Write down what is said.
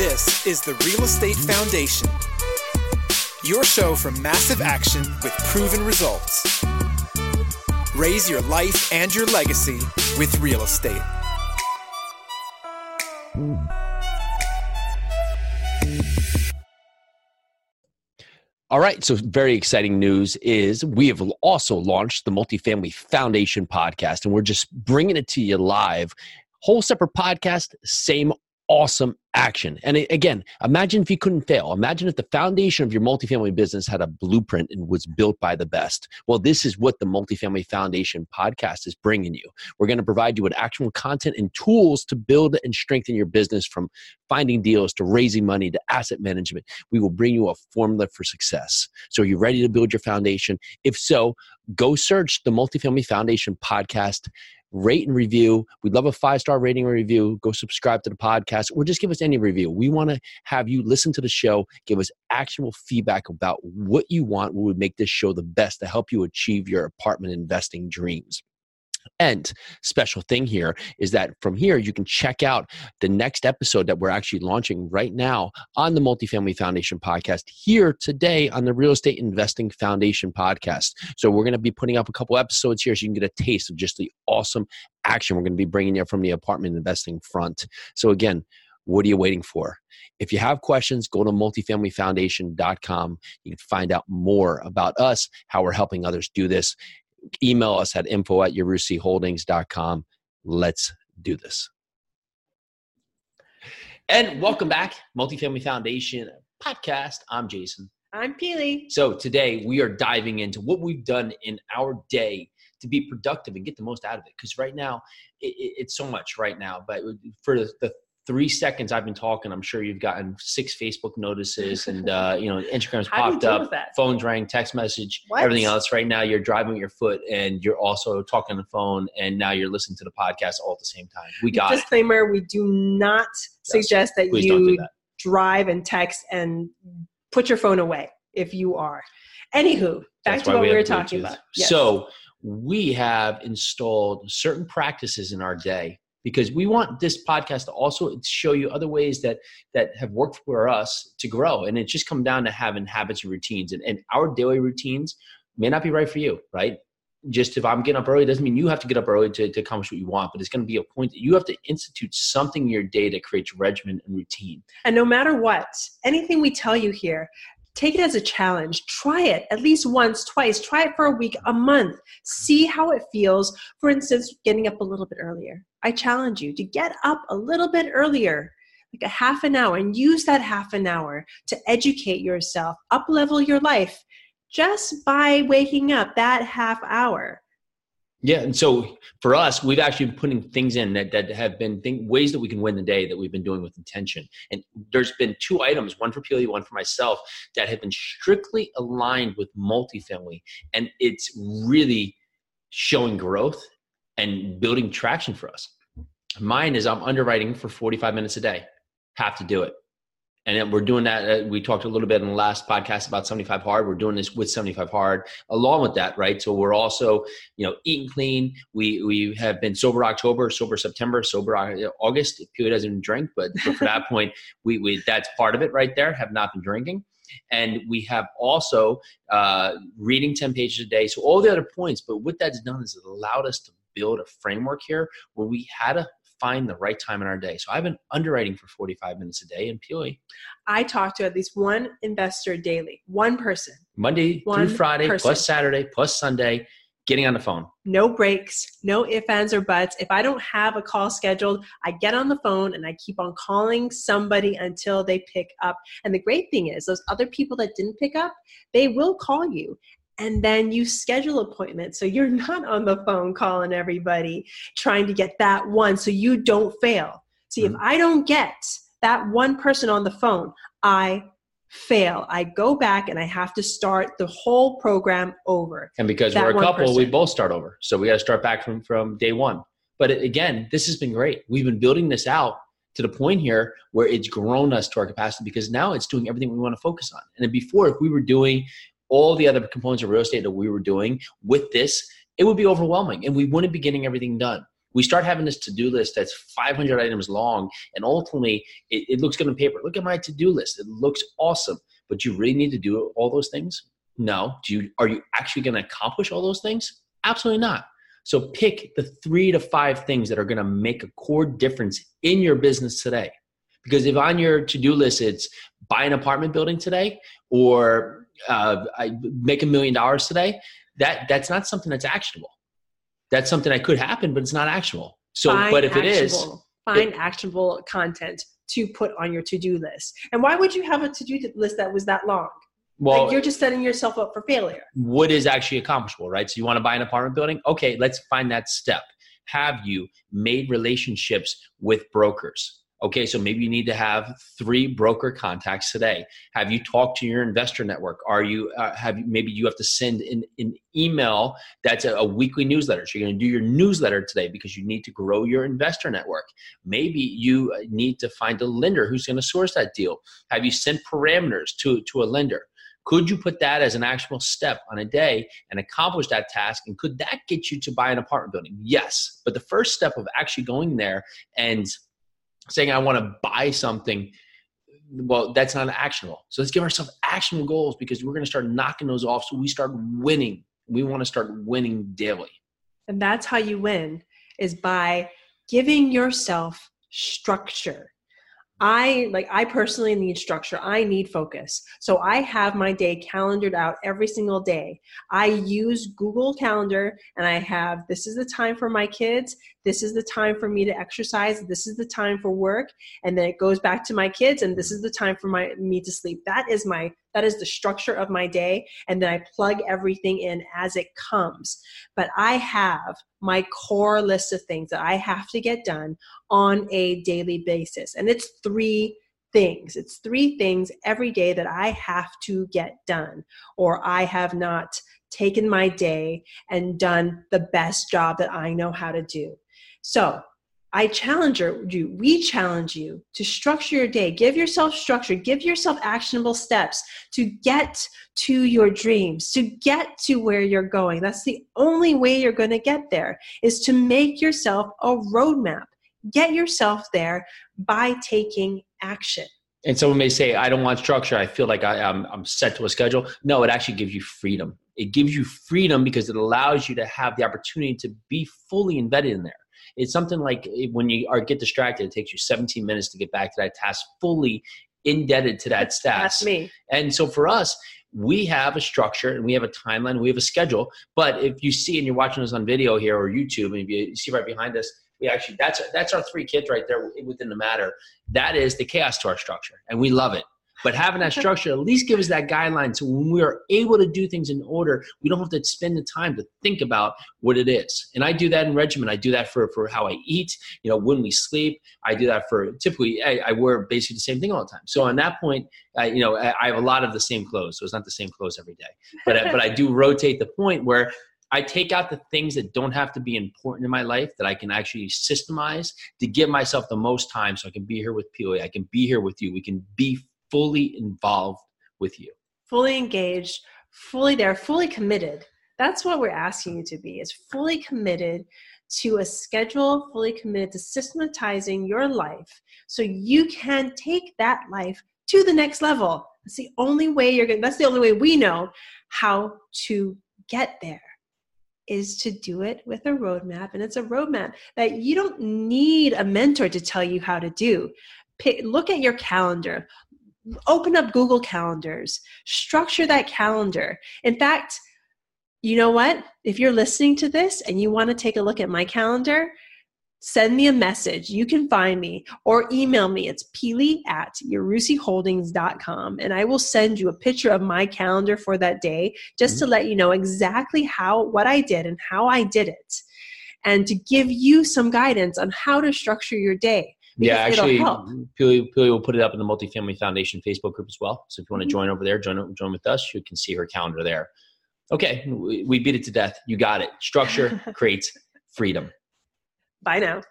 This is the Real Estate Foundation, your show for massive action with proven results. Raise your life and your legacy with real estate. All right. So, very exciting news is we have also launched the Multifamily Foundation podcast, and we're just bringing it to you live. Whole separate podcast, same awesome action. And again, imagine if you couldn't fail. Imagine if the foundation of your multifamily business had a blueprint and was built by the best. Well, this is what the Multifamily Foundation podcast is bringing you. We're going to provide you with actual content and tools to build and strengthen your business from finding deals to raising money to asset management. We will bring you a formula for success. So, are you ready to build your foundation? If so, go search the Multifamily Foundation podcast rate and review. We'd love a five star rating and review. Go subscribe to the podcast or just give us any review. We want to have you listen to the show, give us actual feedback about what you want, what would make this show the best to help you achieve your apartment investing dreams. And special thing here is that from here you can check out the next episode that we're actually launching right now on the Multifamily Foundation podcast here today on the Real Estate Investing Foundation podcast. So we're going to be putting up a couple episodes here so you can get a taste of just the awesome action we're going to be bringing you from the apartment investing front. So again, what are you waiting for? If you have questions, go to multifamilyfoundation.com. You can find out more about us, how we're helping others do this email us at info at yarusiholdings.com. Let's do this. And welcome back, Multifamily Foundation podcast. I'm Jason. I'm Pili. So today we are diving into what we've done in our day to be productive and get the most out of it. Because right now, it, it, it's so much right now. But for the, the three seconds I've been talking, I'm sure you've gotten six Facebook notices and uh, you know Instagram's popped up, phones rang, text message, what? everything else. Right now, you're driving with your foot and you're also talking on the phone, and now you're listening to the podcast all at the same time. We got disclaimer: it. we do not suggest that you do that. drive and text and put your phone away if you are. Anywho, back That's to what we were talking about. Yes. So we have installed certain practices in our day because we want this podcast to also show you other ways that that have worked for us to grow and it just come down to having habits and routines and, and our daily routines may not be right for you right just if i'm getting up early doesn't mean you have to get up early to, to accomplish what you want but it's going to be a point that you have to institute something in your day that creates regimen and routine and no matter what anything we tell you here Take it as a challenge. Try it at least once, twice. Try it for a week, a month. See how it feels. For instance, getting up a little bit earlier. I challenge you to get up a little bit earlier, like a half an hour, and use that half an hour to educate yourself, up level your life just by waking up that half hour. Yeah, and so for us, we've actually been putting things in that, that have been thing, ways that we can win the day that we've been doing with intention. And there's been two items, one for Pili, one for myself, that have been strictly aligned with multifamily, and it's really showing growth and building traction for us. Mine is I'm underwriting for 45 minutes a day. Have to do it and we're doing that. Uh, we talked a little bit in the last podcast about 75 hard. We're doing this with 75 hard along with that, right? So we're also, you know, eating clean. We we have been sober October, sober September, sober August. Pili doesn't drink, but for that point, we, we that's part of it right there. Have not been drinking. And we have also uh, reading 10 pages a day. So all the other points, but what that's done is it allowed us to build a framework here where we had a find the right time in our day. So I've been underwriting for 45 minutes a day in Pili. I talk to at least one investor daily, one person. Monday one through Friday, person. plus Saturday, plus Sunday, getting on the phone. No breaks, no ifs, ands, or buts. If I don't have a call scheduled, I get on the phone and I keep on calling somebody until they pick up. And the great thing is, those other people that didn't pick up, they will call you and then you schedule appointments. So you're not on the phone calling everybody trying to get that one so you don't fail. See mm-hmm. if i don't get that one person on the phone i fail. I go back and i have to start the whole program over. And because we're a couple person. we both start over. So we got to start back from from day one. But again this has been great. We've been building this out to the point here where it's grown us to our capacity because now it's doing everything we want to focus on. And then before, if we were doing all the other components of real estate that we were doing with this, it would be overwhelming and we wouldn't be getting everything done. We start having this to do list that's 500 items long, and ultimately it, it looks good on paper. Look at my to do list; it looks awesome. But you really need to do all those things? No. Do you? Are you actually going to accomplish all those things? Absolutely not. So pick the three to five things that are going to make a core difference in your business today. Because if on your to do list it's buy an apartment building today or uh, I make a million dollars today, that that's not something that's actionable. That's something that could happen, but it's not actionable. So, Find but if it is, find actionable content to put on your to-do list. And why would you have a to-do list that was that long? well, like you're just setting yourself up for failure. what is actually accomplishable, right? So you want to buy an apartment building? Okay, let's find that step. Have you made relationships with brokers? Okay, so maybe you need to have three broker contacts today. Have you talked to your investor network? Are you uh, have you, maybe you have to send an, an email that's a, a weekly newsletter. So you're going to do your newsletter today because you need to grow your investor network. Maybe you uh, need to find a lender who's going to source that deal. Have you sent parameters to to a lender? Could you put that as an actual step on a day and accomplish that task? And could that get you to buy an apartment building? Yes. But the first step of actually going there and saying, I want to buy something, well, that's not actionable. So let's give ourselves actionable goals because we're going to start knocking those off so we start winning. We want to start winning daily. And that's how you win is by giving yourself structure. I like I personally need structure. I need focus. So I have my day calendared out every single day. I use Google Calendar and I have this is the time for my kids, this is the time for me to exercise, this is the time for work, and then it goes back to my kids and this is the time for my me to sleep. That is my that is the structure of my day and then I plug everything in as it comes. But I have my core list of things that I have to get done on a daily basis. And it's three things. It's three things every day that I have to get done, or I have not taken my day and done the best job that I know how to do. So, I challenge you, we challenge you to structure your day. Give yourself structure, give yourself actionable steps to get to your dreams, to get to where you're going. That's the only way you're going to get there is to make yourself a roadmap. Get yourself there by taking action. And someone may say, I don't want structure. I feel like I, am I'm set to a schedule. No, it actually gives you freedom. It gives you freedom because it allows you to have the opportunity to be fully embedded in there. It's something like eh, when you are get distracted, it takes you 17 minutes to get back to that task fully indebted to that task. That's me. And so for us, we have a structure and we have a timeline, we have a schedule. But if you see and you're watching us on video here or YouTube, and if you see right behind us, we actually that's that's our three kids right there within the matter. That is the chaos to our structure, and we love it. But having that structure at least gives us that guideline. So when we are able to do things in order, we don't have to spend the time to think about what it is. And I do that in regimen. I do that for, for how I eat, you know, when we sleep. I do that for typically, I, I wear basically the same thing all the time. So on that point, I, you know, I, I have a lot of the same clothes. So it's not the same clothes every day. But, I, but I do rotate the point where I take out the things that don't have to be important in my life that I can actually systemize to give myself the most time so I can be here with Pili. I can be here with you. We can be fully involved with you. Fully engaged, fully there, fully committed. That's what we're asking you to be is fully committed to a schedule, fully committed to systematizing your life so you can take that life to the next level. That's the only way you're going that's the only way we know how to get there is to do it with a roadmap and it's a roadmap that you don't need a mentor to tell you how to do Pick, look at your calendar open up Google Calendars, structure that calendar. In fact, you know what? If you're listening to this and you want to take a look at my calendar, send me a message. You can find me or email me. It's pili at yarusiholdings.com and I will send you a picture of my calendar for that day just mm-hmm. to let you know exactly how, what I did and how I did it. And to give you some guidance on how to structure your day yeah, actually, Pili, Pili will put it up in the Multifamily Foundation Facebook group as well. So if you want to mm-hmm. join over there, join join with us. You can see her calendar there. Okay, we, we beat it to death. You got it. Structure creates freedom. Bye now.